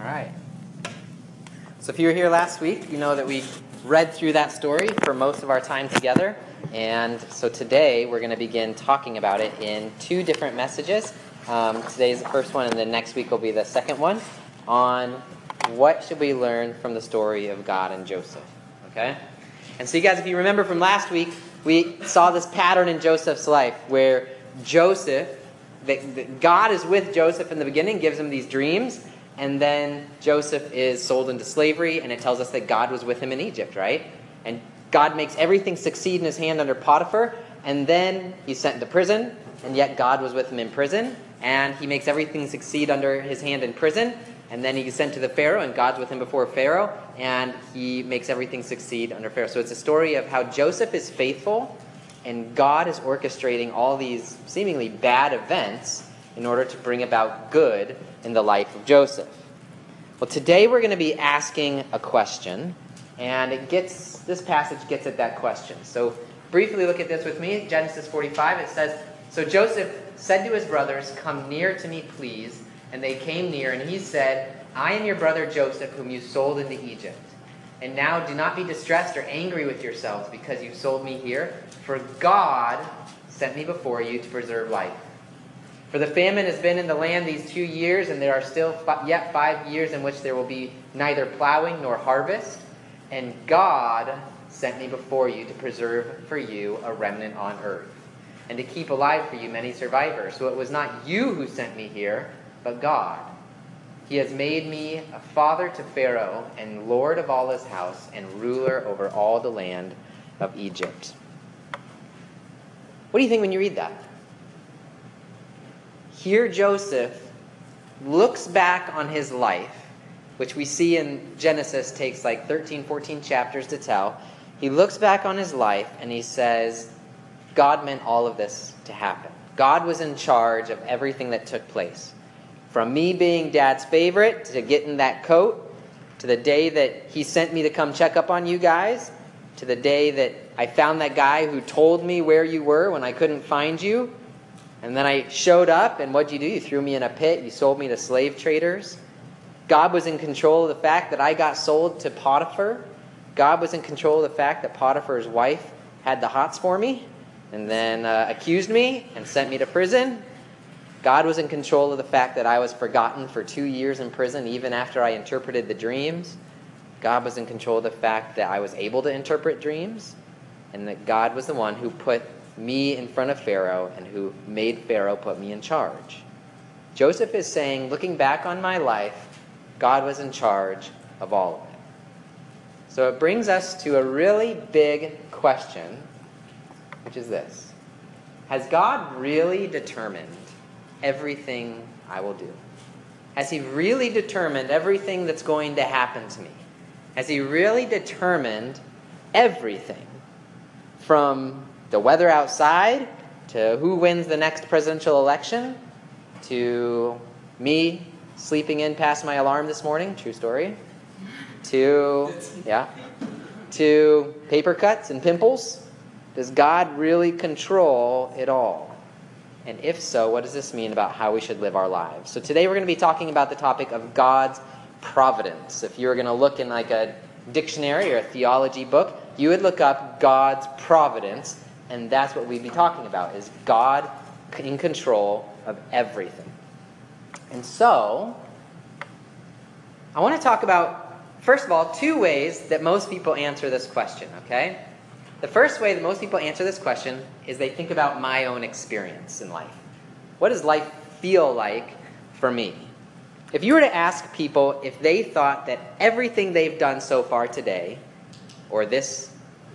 All right. So if you were here last week, you know that we read through that story for most of our time together. And so today we're going to begin talking about it in two different messages. Um, today's the first one, and then next week will be the second one on what should we learn from the story of God and Joseph. Okay? And so, you guys, if you remember from last week, we saw this pattern in Joseph's life where Joseph, that God is with Joseph in the beginning, gives him these dreams, and then Joseph is sold into slavery, and it tells us that God was with him in Egypt, right? And God makes everything succeed in his hand under Potiphar, and then he's sent into prison, and yet God was with him in prison, and he makes everything succeed under his hand in prison, and then he's sent to the Pharaoh, and God's with him before Pharaoh, and he makes everything succeed under Pharaoh. So it's a story of how Joseph is faithful, and God is orchestrating all these seemingly bad events in order to bring about good in the life of Joseph. Well, today we're going to be asking a question, and it gets this passage gets at that question. So briefly look at this with me. Genesis 45. It says, "So Joseph said to his brothers, "Come near to me, please." And they came near, and he said, I am your brother Joseph, whom you sold into Egypt. And now do not be distressed or angry with yourselves because you sold me here, for God sent me before you to preserve life. For the famine has been in the land these two years, and there are still yet five years in which there will be neither plowing nor harvest. And God sent me before you to preserve for you a remnant on earth, and to keep alive for you many survivors. So it was not you who sent me here but God. He has made me a father to Pharaoh and lord of all his house and ruler over all the land of Egypt. What do you think when you read that? Here, Joseph looks back on his life, which we see in Genesis takes like 13, 14 chapters to tell. He looks back on his life and he says, God meant all of this to happen. God was in charge of everything that took place. From me being dad's favorite to getting that coat, to the day that he sent me to come check up on you guys, to the day that I found that guy who told me where you were when I couldn't find you. And then I showed up, and what'd you do? You threw me in a pit, you sold me to slave traders. God was in control of the fact that I got sold to Potiphar. God was in control of the fact that Potiphar's wife had the hots for me and then uh, accused me and sent me to prison. God was in control of the fact that I was forgotten for two years in prison, even after I interpreted the dreams. God was in control of the fact that I was able to interpret dreams, and that God was the one who put me in front of Pharaoh and who made Pharaoh put me in charge. Joseph is saying, looking back on my life, God was in charge of all of it. So it brings us to a really big question, which is this Has God really determined everything I will do? Has He really determined everything that's going to happen to me? Has He really determined everything from the weather outside to who wins the next presidential election to me sleeping in past my alarm this morning? True story. To, yeah, to paper cuts and pimples? Does God really control it all? And if so, what does this mean about how we should live our lives? So today we're going to be talking about the topic of God's providence. If you were going to look in like a dictionary or a theology book, you would look up God's providence, and that's what we'd be talking about is God in control of everything. And so, I want to talk about first of all two ways that most people answer this question, okay? The first way that most people answer this question is they think about my own experience in life. What does life feel like for me? If you were to ask people if they thought that everything they've done so far today, or this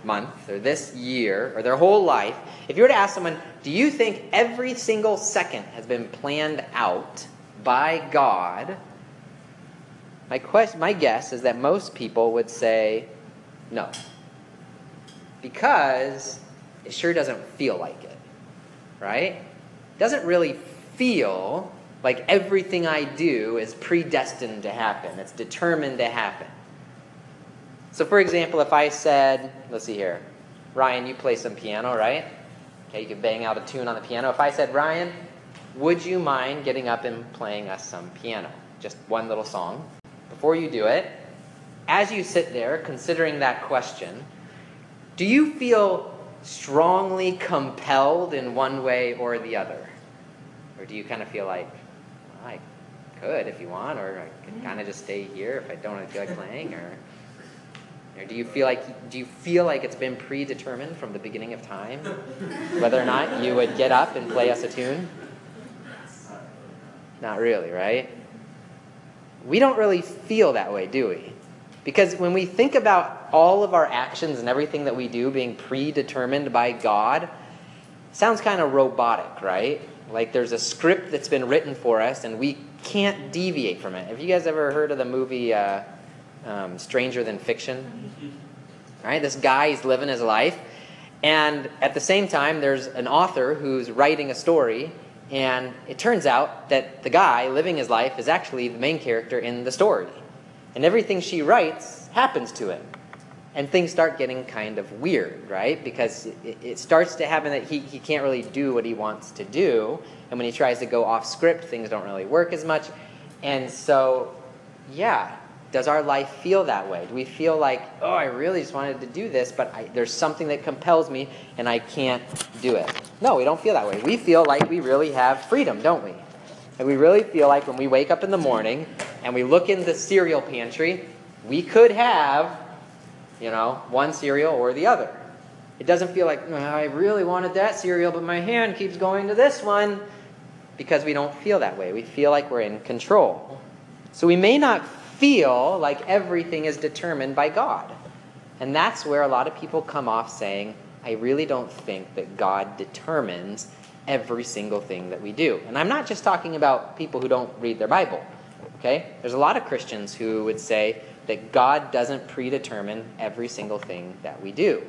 month, or this year, or their whole life, if you were to ask someone, do you think every single second has been planned out by God? My, question, my guess is that most people would say no because it sure doesn't feel like it, right? It doesn't really feel like everything I do is predestined to happen, it's determined to happen. So, for example, if I said, let's see here, Ryan, you play some piano, right? Okay, you can bang out a tune on the piano. If I said, Ryan, would you mind getting up and playing us some piano? Just one little song. before you do it, as you sit there considering that question, do you feel strongly compelled in one way or the other? Or do you kind of feel like, well, I could if you want, or I can mm. kind of just stay here if I don't feel like playing, or, do you feel like do you feel like it's been predetermined from the beginning of time whether or not you would get up and play us a tune? Not really, right? We don't really feel that way, do we? Because when we think about all of our actions and everything that we do being predetermined by God, sounds kind of robotic, right? Like there's a script that's been written for us and we can't deviate from it. Have you guys ever heard of the movie uh, um, Stranger Than Fiction? Right? This guy, is living his life. And at the same time, there's an author who's writing a story. And it turns out that the guy living his life is actually the main character in the story. And everything she writes happens to him and things start getting kind of weird, right? Because it, it, starts to happen that he, he can't really do what he wants to do. And when he tries to go off script, things don't really work as much. And so, yeah, does our life feel that way? Do we feel like, oh, I really just wanted to do this, but I, there's something that compels me and I can't do it? No, we don't feel that way. We feel like we really have freedom, don't we? And we really feel like when we wake up in the morning and we look in the cereal pantry, we could have you know, one cereal or the other. It doesn't feel like, I really wanted that cereal, but my hand keeps going to this one because we don't feel that way. We feel like we're in control. So we may not feel like everything is determined by God. And that's where a lot of people come off saying, I really don't think that God determines every single thing that we do. And I'm not just talking about people who don't read their Bible. Okay? There's a lot of Christians who would say, that God doesn't predetermine every single thing that we do.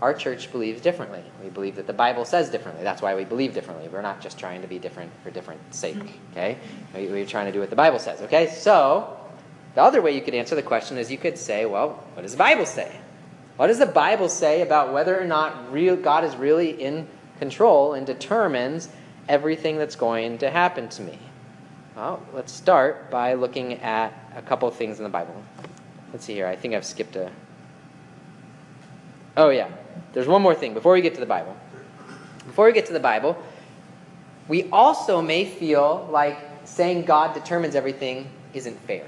Our church believes differently. We believe that the Bible says differently. That's why we believe differently. We're not just trying to be different for different sake. Mm-hmm. Okay? We're trying to do what the Bible says. Okay? So, the other way you could answer the question is you could say, well, what does the Bible say? What does the Bible say about whether or not real, God is really in control and determines everything that's going to happen to me? Well, let's start by looking at a couple things in the Bible. Let's see here. I think I've skipped a. Oh, yeah. There's one more thing before we get to the Bible. Before we get to the Bible, we also may feel like saying God determines everything isn't fair.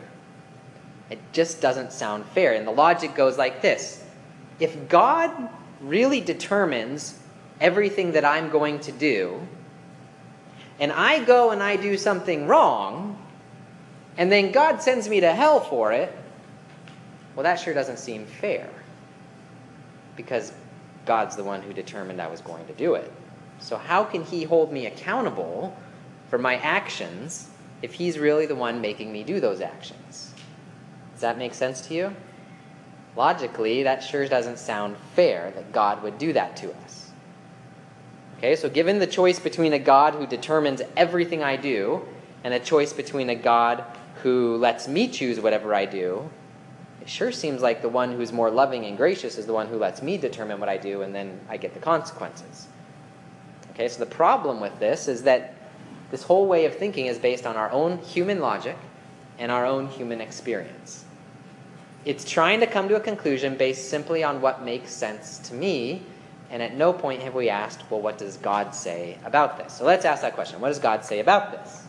It just doesn't sound fair. And the logic goes like this If God really determines everything that I'm going to do, and I go and I do something wrong, and then God sends me to hell for it, well, that sure doesn't seem fair. Because God's the one who determined I was going to do it. So, how can He hold me accountable for my actions if He's really the one making me do those actions? Does that make sense to you? Logically, that sure doesn't sound fair that God would do that to us. Okay, so given the choice between a God who determines everything I do and a choice between a God who lets me choose whatever I do, it sure seems like the one who's more loving and gracious is the one who lets me determine what I do and then I get the consequences. Okay, so the problem with this is that this whole way of thinking is based on our own human logic and our own human experience. It's trying to come to a conclusion based simply on what makes sense to me, and at no point have we asked, well, what does God say about this? So let's ask that question. What does God say about this?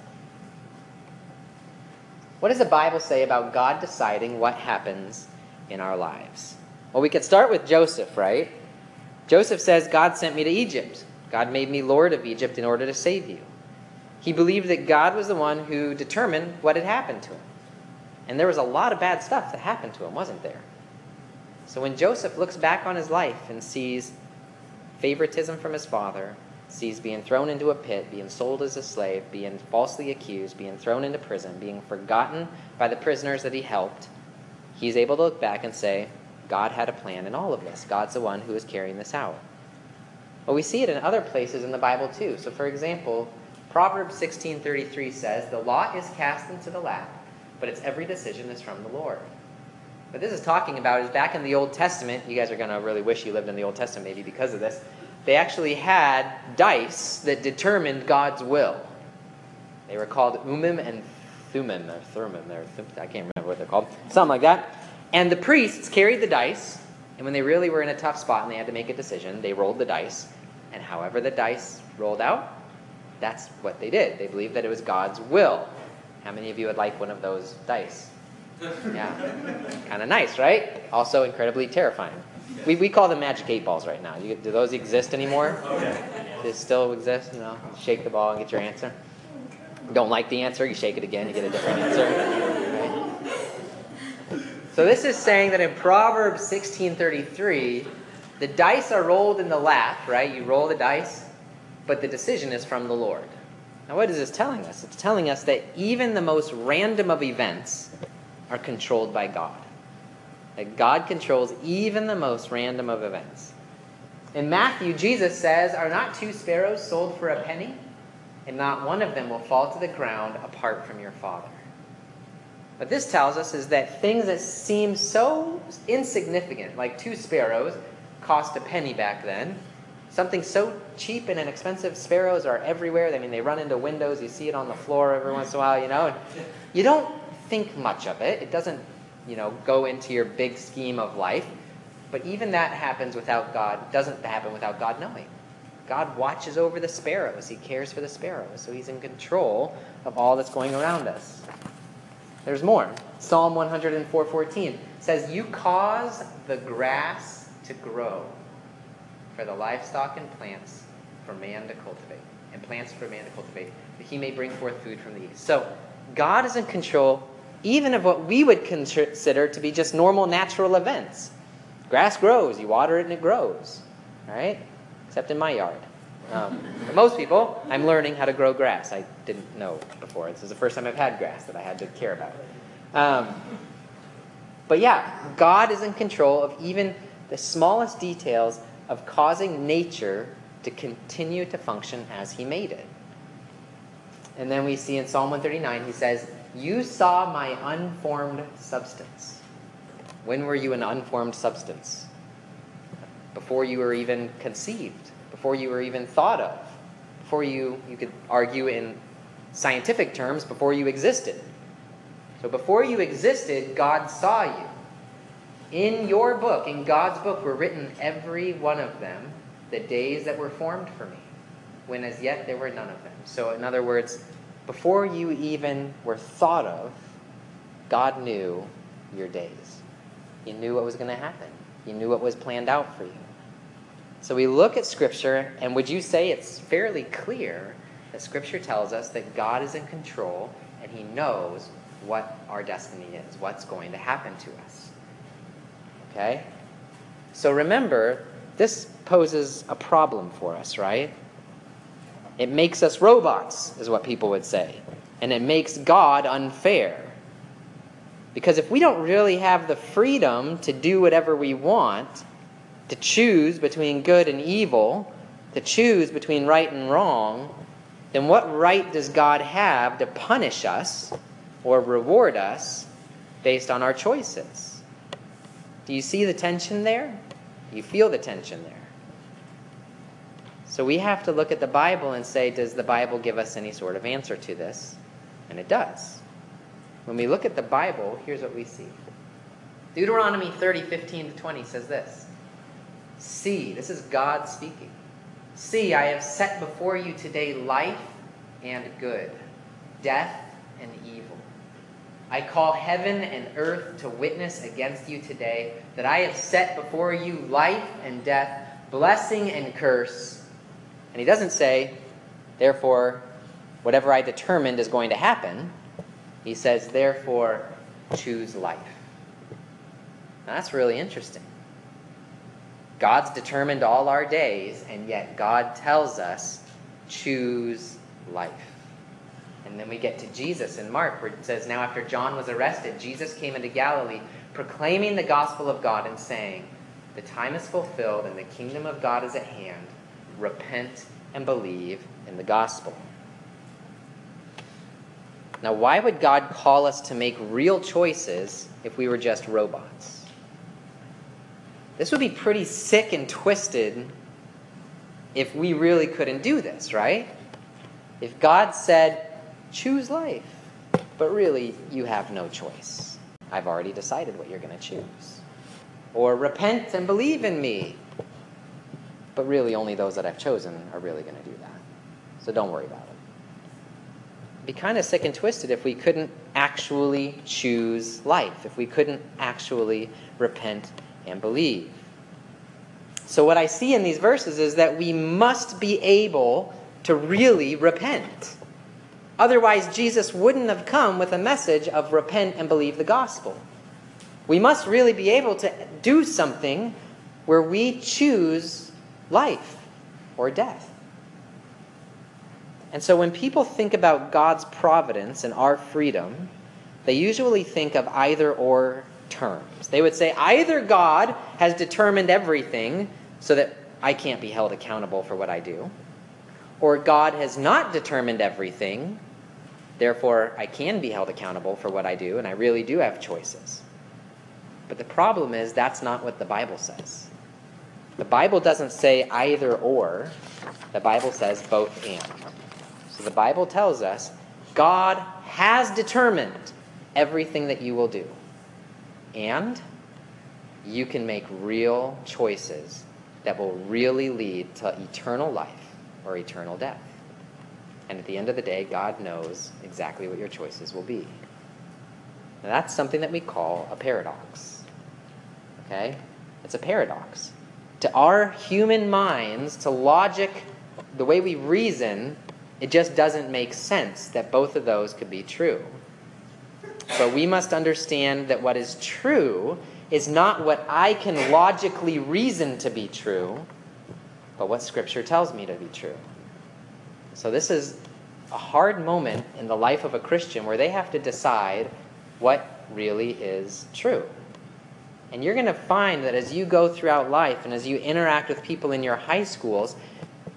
What does the Bible say about God deciding what happens in our lives? Well, we could start with Joseph, right? Joseph says, God sent me to Egypt. God made me Lord of Egypt in order to save you. He believed that God was the one who determined what had happened to him. And there was a lot of bad stuff that happened to him, wasn't there? So when Joseph looks back on his life and sees favoritism from his father, sees being thrown into a pit, being sold as a slave, being falsely accused, being thrown into prison, being forgotten by the prisoners that he helped, he's able to look back and say, God had a plan in all of this. God's the one who is carrying this out. Well, we see it in other places in the Bible too. So, for example, Proverbs 16:33 says, "The law is cast into the lap, but its every decision is from the Lord." What this is talking about is back in the Old Testament. You guys are going to really wish you lived in the Old Testament, maybe because of this they actually had dice that determined God's will. They were called Urim and Thummim, or Thummim, or I can't remember. what they're called. Something like that. And the priests carried the dice, and when they really were in a tough spot and they had to make a decision, they rolled the dice. And however the dice rolled out, that's what they did. They believed that it was God's will. How many of you would like one of those dice? Yeah. kind of nice, right? Also incredibly terrifying. We, we call them magic eight balls right now. You, do those exist anymore? Okay. Do they still exist? No. Shake the ball and get your answer. Don't like the answer, you shake it again, you get a different answer. Right? So this is saying that in Proverbs 16:33, the dice are rolled in the lap, right? You roll the dice, but the decision is from the Lord. Now, what is this telling us? It's telling us that even the most random of events are controlled by God. That God controls even the most random of events. In Matthew, Jesus says, Are not two sparrows sold for a penny? And not one of them will fall to the ground apart from your Father. What this tells us is that things that seem so insignificant, like two sparrows, cost a penny back then. Something so cheap and inexpensive, sparrows are everywhere. I mean, they run into windows, you see it on the floor every once in a while, you know. And you don't think much of it. It doesn't, you know, go into your big scheme of life. But even that happens without God, doesn't happen without God knowing. God watches over the sparrows. He cares for the sparrows. So he's in control of all that's going around us. There's more. Psalm 104:14 says, "You cause the grass to grow for the livestock and plants for man to cultivate, and plants for man to cultivate, that he may bring forth food from the east." So, God is in control even of what we would consider to be just normal natural events. Grass grows, you water it and it grows, right? Except in my yard. Um, most people, I'm learning how to grow grass. I didn't know before. This is the first time I've had grass that I had to care about. Um, but yeah, God is in control of even the smallest details of causing nature to continue to function as He made it. And then we see in Psalm 139, He says, You saw my unformed substance. When were you an unformed substance? Before you were even conceived, before you were even thought of, before you, you could argue in scientific terms, before you existed. So before you existed, God saw you. In your book, in God's book, were written every one of them, the days that were formed for me, when as yet there were none of them. So, in other words, before you even were thought of, God knew your days. He knew what was going to happen. He knew what was planned out for you. So we look at Scripture, and would you say it's fairly clear that Scripture tells us that God is in control and He knows what our destiny is, what's going to happen to us? Okay? So remember, this poses a problem for us, right? It makes us robots, is what people would say. And it makes God unfair. Because if we don't really have the freedom to do whatever we want, to choose between good and evil, to choose between right and wrong, then what right does God have to punish us or reward us based on our choices? Do you see the tension there? You feel the tension there? So we have to look at the Bible and say, does the Bible give us any sort of answer to this? And it does. When we look at the Bible, here's what we see Deuteronomy 30, 15 to 20 says this See, this is God speaking. See, I have set before you today life and good, death and evil. I call heaven and earth to witness against you today that I have set before you life and death, blessing and curse. And he doesn't say, therefore, whatever I determined is going to happen. He says, therefore, choose life. Now, that's really interesting. God's determined all our days, and yet God tells us, choose life. And then we get to Jesus in Mark, where it says, Now after John was arrested, Jesus came into Galilee, proclaiming the gospel of God and saying, The time is fulfilled and the kingdom of God is at hand. Repent and believe in the gospel. Now, why would God call us to make real choices if we were just robots? This would be pretty sick and twisted if we really couldn't do this, right? If God said, choose life, but really you have no choice. I've already decided what you're going to choose. Or repent and believe in me. But really, only those that I've chosen are really going to do that. So don't worry about it. It'd be kind of sick and twisted if we couldn't actually choose life, if we couldn't actually repent and believe. So, what I see in these verses is that we must be able to really repent. Otherwise, Jesus wouldn't have come with a message of repent and believe the gospel. We must really be able to do something where we choose life or death. And so when people think about God's providence and our freedom, they usually think of either or terms. They would say either God has determined everything so that I can't be held accountable for what I do, or God has not determined everything, therefore I can be held accountable for what I do and I really do have choices. But the problem is that's not what the Bible says. The Bible doesn't say either or, the Bible says both and. So the Bible tells us God has determined everything that you will do. And you can make real choices that will really lead to eternal life or eternal death. And at the end of the day, God knows exactly what your choices will be. Now, that's something that we call a paradox. Okay? It's a paradox. To our human minds, to logic, the way we reason, it just doesn't make sense that both of those could be true. But we must understand that what is true is not what I can logically reason to be true, but what Scripture tells me to be true. So, this is a hard moment in the life of a Christian where they have to decide what really is true. And you're going to find that as you go throughout life and as you interact with people in your high schools,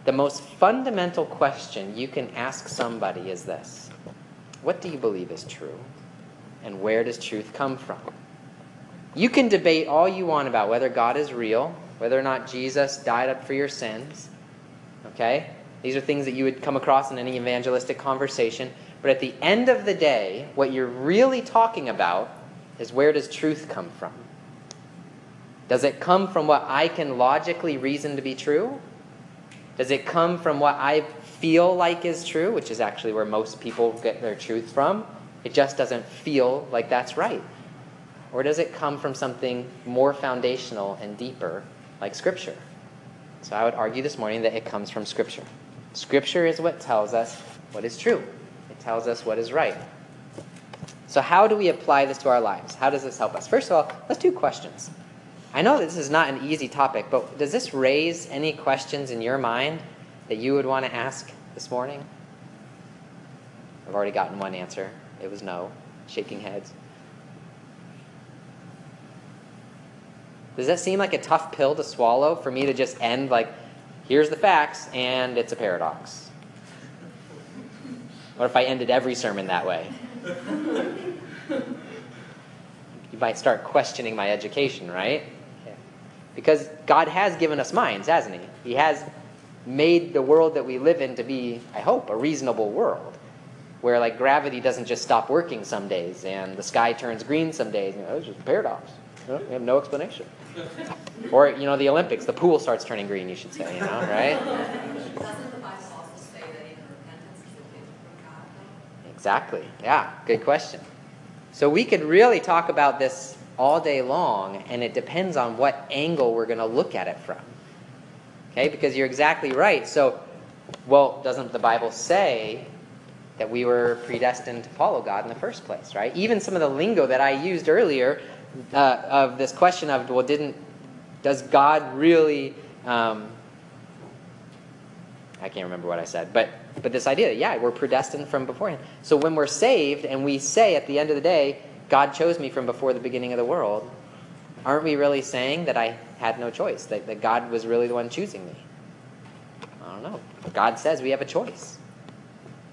the most fundamental question you can ask somebody is this What do you believe is true? And where does truth come from? You can debate all you want about whether God is real, whether or not Jesus died up for your sins. Okay? These are things that you would come across in any evangelistic conversation. But at the end of the day, what you're really talking about is where does truth come from? Does it come from what I can logically reason to be true? Does it come from what I feel like is true, which is actually where most people get their truth from? It just doesn't feel like that's right. Or does it come from something more foundational and deeper, like Scripture? So I would argue this morning that it comes from Scripture. Scripture is what tells us what is true, it tells us what is right. So, how do we apply this to our lives? How does this help us? First of all, let's do questions. I know this is not an easy topic, but does this raise any questions in your mind that you would want to ask this morning? I've already gotten one answer. It was no, shaking heads. Does that seem like a tough pill to swallow for me to just end like, here's the facts and it's a paradox? What if I ended every sermon that way? you might start questioning my education, right? Because God has given us minds, hasn't He? He has made the world that we live in to be, I hope, a reasonable world. Where like gravity doesn't just stop working some days and the sky turns green some days. You know, it's just a paradox. You know, we have no explanation. Or, you know, the Olympics, the pool starts turning green, you should say, you know, right? Doesn't the Bible also say that even repentance is a gift from God, though? Exactly. Yeah, good question. So we could really talk about this all day long, and it depends on what angle we're going to look at it from. Okay, because you're exactly right. So, well, doesn't the Bible say that we were predestined to follow God in the first place, right? Even some of the lingo that I used earlier uh, of this question of, well, didn't, does God really, um, I can't remember what I said, but, but this idea that, yeah, we're predestined from beforehand. So when we're saved and we say at the end of the day, God chose me from before the beginning of the world, aren't we really saying that I had no choice, that, that God was really the one choosing me? I don't know. God says we have a choice.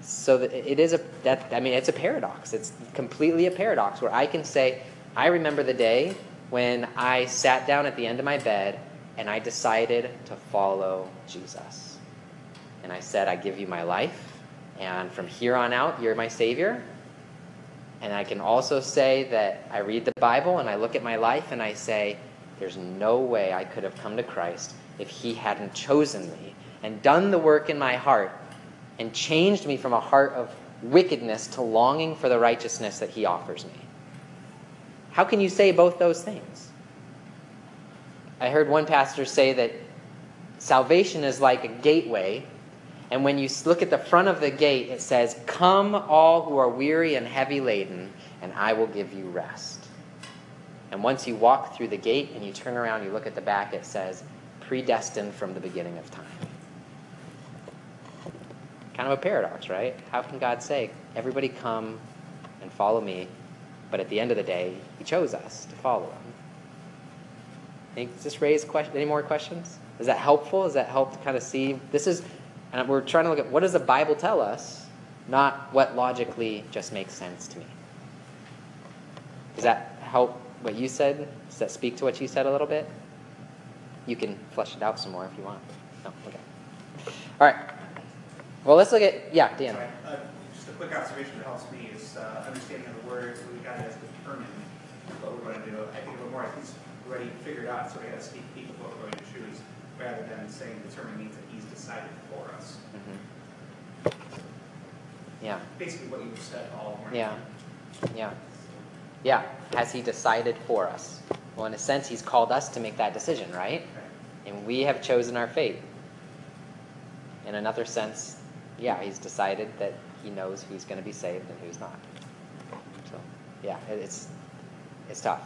So it is a that I mean it's a paradox. It's completely a paradox where I can say, I remember the day when I sat down at the end of my bed and I decided to follow Jesus. And I said, I give you my life, and from here on out, you're my Savior. And I can also say that I read the Bible and I look at my life and I say, there's no way I could have come to Christ if He hadn't chosen me and done the work in my heart and changed me from a heart of wickedness to longing for the righteousness that He offers me. How can you say both those things? I heard one pastor say that salvation is like a gateway, and when you look at the front of the gate, it says, Come, all who are weary and heavy laden, and I will give you rest. And once you walk through the gate and you turn around, you look at the back, it says, Predestined from the beginning of time. Kind of a paradox, right? How can God say, Everybody come and follow me, but at the end of the day, He chose us to follow Him? Think, does this raise question, any more questions? Is that helpful? Does that help to kind of see? This is, and we're trying to look at what does the Bible tell us, not what logically just makes sense to me. Does that help what you said? Does that speak to what you said a little bit? You can flesh it out some more if you want. No, okay. All right. Well, let's look at yeah, Dan. A quick observation that helps me is uh, understanding of the word, so we got to determine what we're going to do. I think it more, at least already figured out, so we got to speak peek of what we're going to choose, rather than saying determine means that he's decided for us. Mhm. Yeah. Basically what you said all morning. Yeah. Yeah. Yeah. Has he decided for us? Well, in a sense, he's called us to make that decision, right? Okay. And we have chosen our fate. In another sense, yeah, he's decided that he knows who's going to be saved and who's not. So, yeah, it- it's it's tough,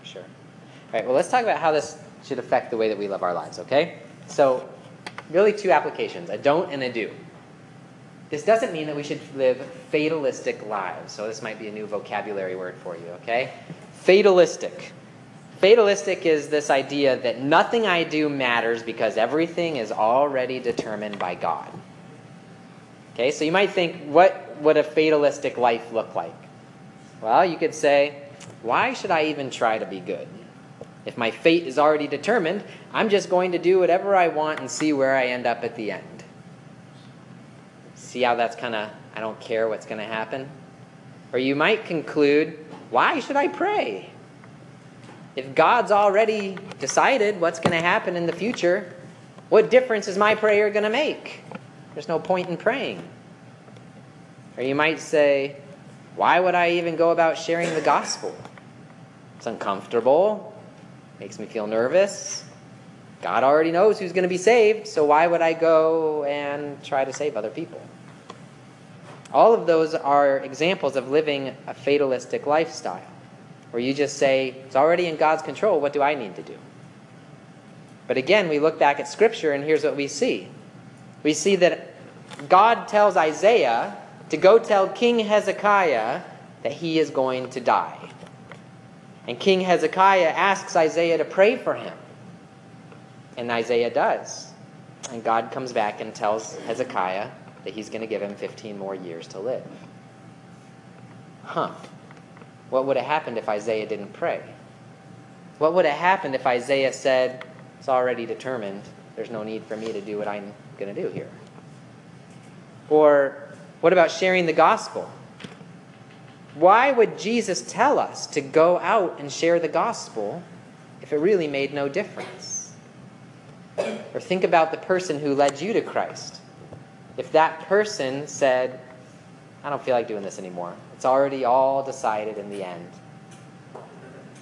for sure. All right, well, let's talk about how this should affect the way that we live our lives, okay? So, really, two applications a don't and a do. This doesn't mean that we should live fatalistic lives. So, this might be a new vocabulary word for you, okay? Fatalistic. Fatalistic is this idea that nothing I do matters because everything is already determined by God. Okay, so you might think, what would a fatalistic life look like? Well, you could say, why should I even try to be good? If my fate is already determined, I'm just going to do whatever I want and see where I end up at the end. See how that's kind of, I don't care what's going to happen? Or you might conclude, why should I pray? If God's already decided what's going to happen in the future, what difference is my prayer going to make? There's no point in praying. Or you might say, why would I even go about sharing the gospel? It's uncomfortable, makes me feel nervous. God already knows who's going to be saved, so why would I go and try to save other people? All of those are examples of living a fatalistic lifestyle, where you just say, it's already in God's control, what do I need to do? But again, we look back at Scripture, and here's what we see we see that God tells Isaiah to go tell King Hezekiah that he is going to die. And King Hezekiah asks Isaiah to pray for him. And Isaiah does. And God comes back and tells Hezekiah that he's going to give him 15 more years to live. Huh. What would have happened if Isaiah didn't pray? What would have happened if Isaiah said, It's already determined. There's no need for me to do what I'm going to do here? Or what about sharing the gospel? Why would Jesus tell us to go out and share the gospel if it really made no difference? Or think about the person who led you to Christ. If that person said, I don't feel like doing this anymore, it's already all decided in the end.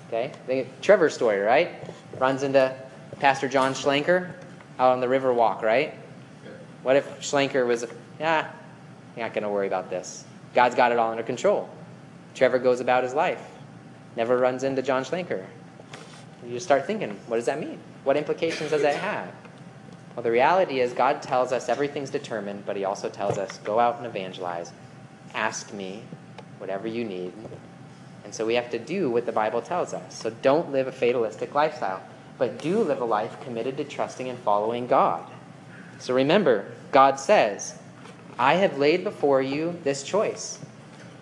Okay? Think Trevor's story, right? Runs into Pastor John Schlenker out on the river walk, right? What if Schlenker was, yeah, you're not going to worry about this. God's got it all under control. Trevor goes about his life, never runs into John Schlenker. You start thinking, what does that mean? What implications does that have? Well, the reality is, God tells us everything's determined, but He also tells us, go out and evangelize. Ask me whatever you need. And so we have to do what the Bible tells us. So don't live a fatalistic lifestyle, but do live a life committed to trusting and following God. So remember, God says, I have laid before you this choice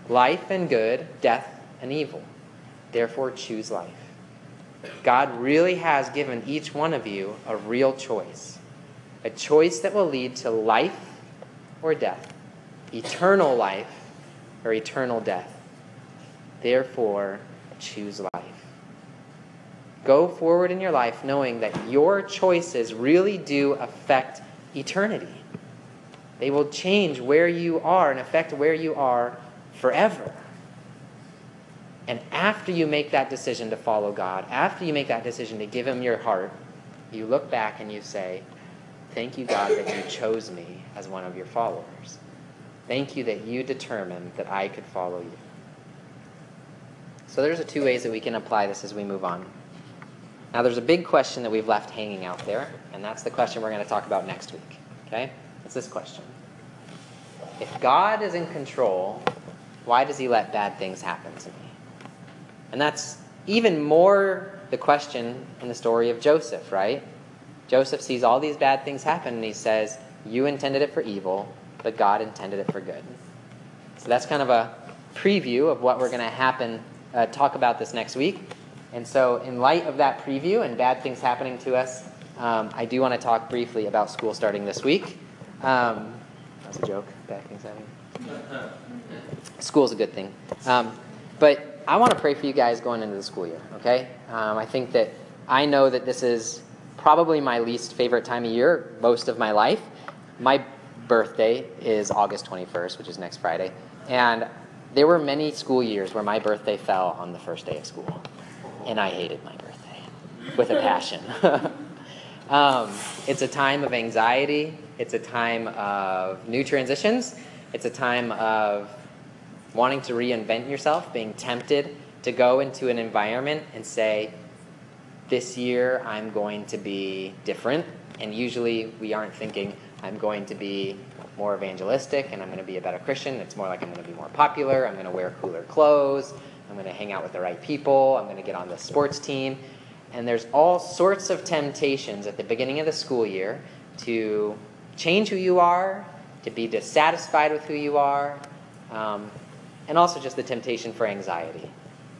life and good, death and evil. Therefore, choose life. God really has given each one of you a real choice a choice that will lead to life or death, eternal life or eternal death. therefore choose life. Go forward in your life knowing that your choices really do affect eternity. They will change where you are and affect where you are forever. And after you make that decision to follow God, after you make that decision to give Him your heart, you look back and you say, Thank you, God, that you chose me as one of your followers. Thank you that you determined that I could follow you. So there's two ways that we can apply this as we move on. Now there's a big question that we've left hanging out there, and that's the question we're going to talk about next week. Okay? It's this question. If God is in control, why does he let bad things happen to me? And that's even more the question in the story of Joseph, right? Joseph sees all these bad things happen and he says, You intended it for evil, but God intended it for good. So that's kind of a preview of what we're going to happen, uh, talk about this next week. And so, in light of that preview and bad things happening to us, um, I do want to talk briefly about school starting this week. Um, that's a joke. Bad things happening. School's a good thing. Um, but I want to pray for you guys going into the school year, okay? Um, I think that I know that this is probably my least favorite time of year most of my life. My birthday is August 21st, which is next Friday. And there were many school years where my birthday fell on the first day of school. And I hated my birthday with a passion. um, it's a time of anxiety, it's a time of new transitions, it's a time of wanting to reinvent yourself, being tempted to go into an environment and say, This year I'm going to be different. And usually we aren't thinking, I'm going to be more evangelistic and I'm going to be a better Christian. It's more like I'm going to be more popular. I'm going to wear cooler clothes. I'm going to hang out with the right people. I'm going to get on the sports team. And there's all sorts of temptations at the beginning of the school year to change who you are, to be dissatisfied with who you are, um, and also just the temptation for anxiety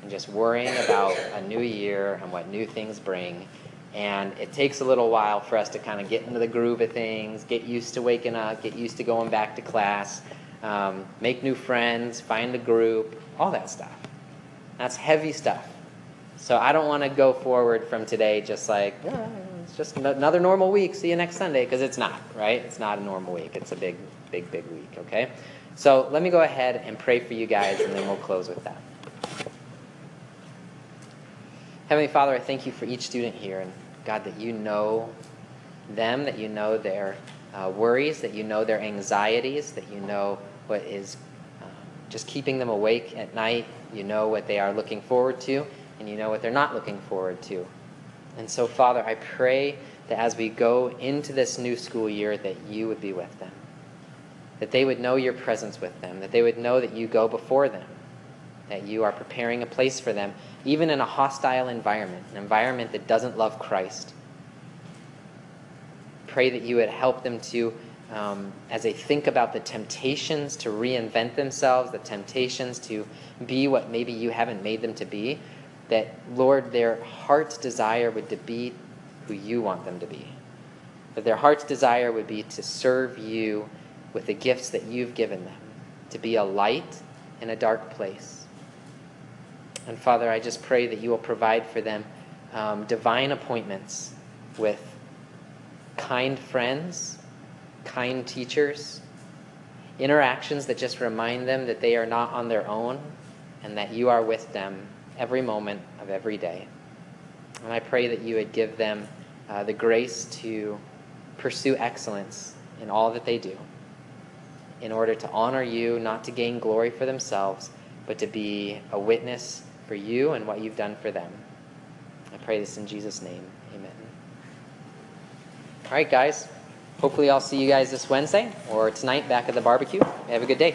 and just worrying about a new year and what new things bring. And it takes a little while for us to kind of get into the groove of things, get used to waking up, get used to going back to class, um, make new friends, find a group, all that stuff. That's heavy stuff. So I don't want to go forward from today just like, "Yeah, it's just another normal week. See you next Sunday, because it's not, right? It's not a normal week. It's a big, big, big week, okay? So let me go ahead and pray for you guys, and then we'll close with that. Heavenly Father, I thank you for each student here, and God, that you know them, that you know their uh, worries, that you know their anxieties, that you know what is uh, just keeping them awake at night. You know what they are looking forward to, and you know what they're not looking forward to. And so, Father, I pray that as we go into this new school year, that you would be with them, that they would know your presence with them, that they would know that you go before them, that you are preparing a place for them, even in a hostile environment, an environment that doesn't love Christ. Pray that you would help them to, um, as they think about the temptations to reinvent themselves, the temptations to be what maybe you haven't made them to be, that, Lord, their heart's desire would to be who you want them to be. That their heart's desire would be to serve you with the gifts that you've given them, to be a light in a dark place. And Father, I just pray that you will provide for them um, divine appointments with kind friends, kind teachers, interactions that just remind them that they are not on their own and that you are with them every moment of every day. And I pray that you would give them uh, the grace to pursue excellence in all that they do in order to honor you, not to gain glory for themselves, but to be a witness for you and what you've done for them. I pray this in Jesus' name. Amen. All right, guys. Hopefully, I'll see you guys this Wednesday or tonight back at the barbecue. Have a good day.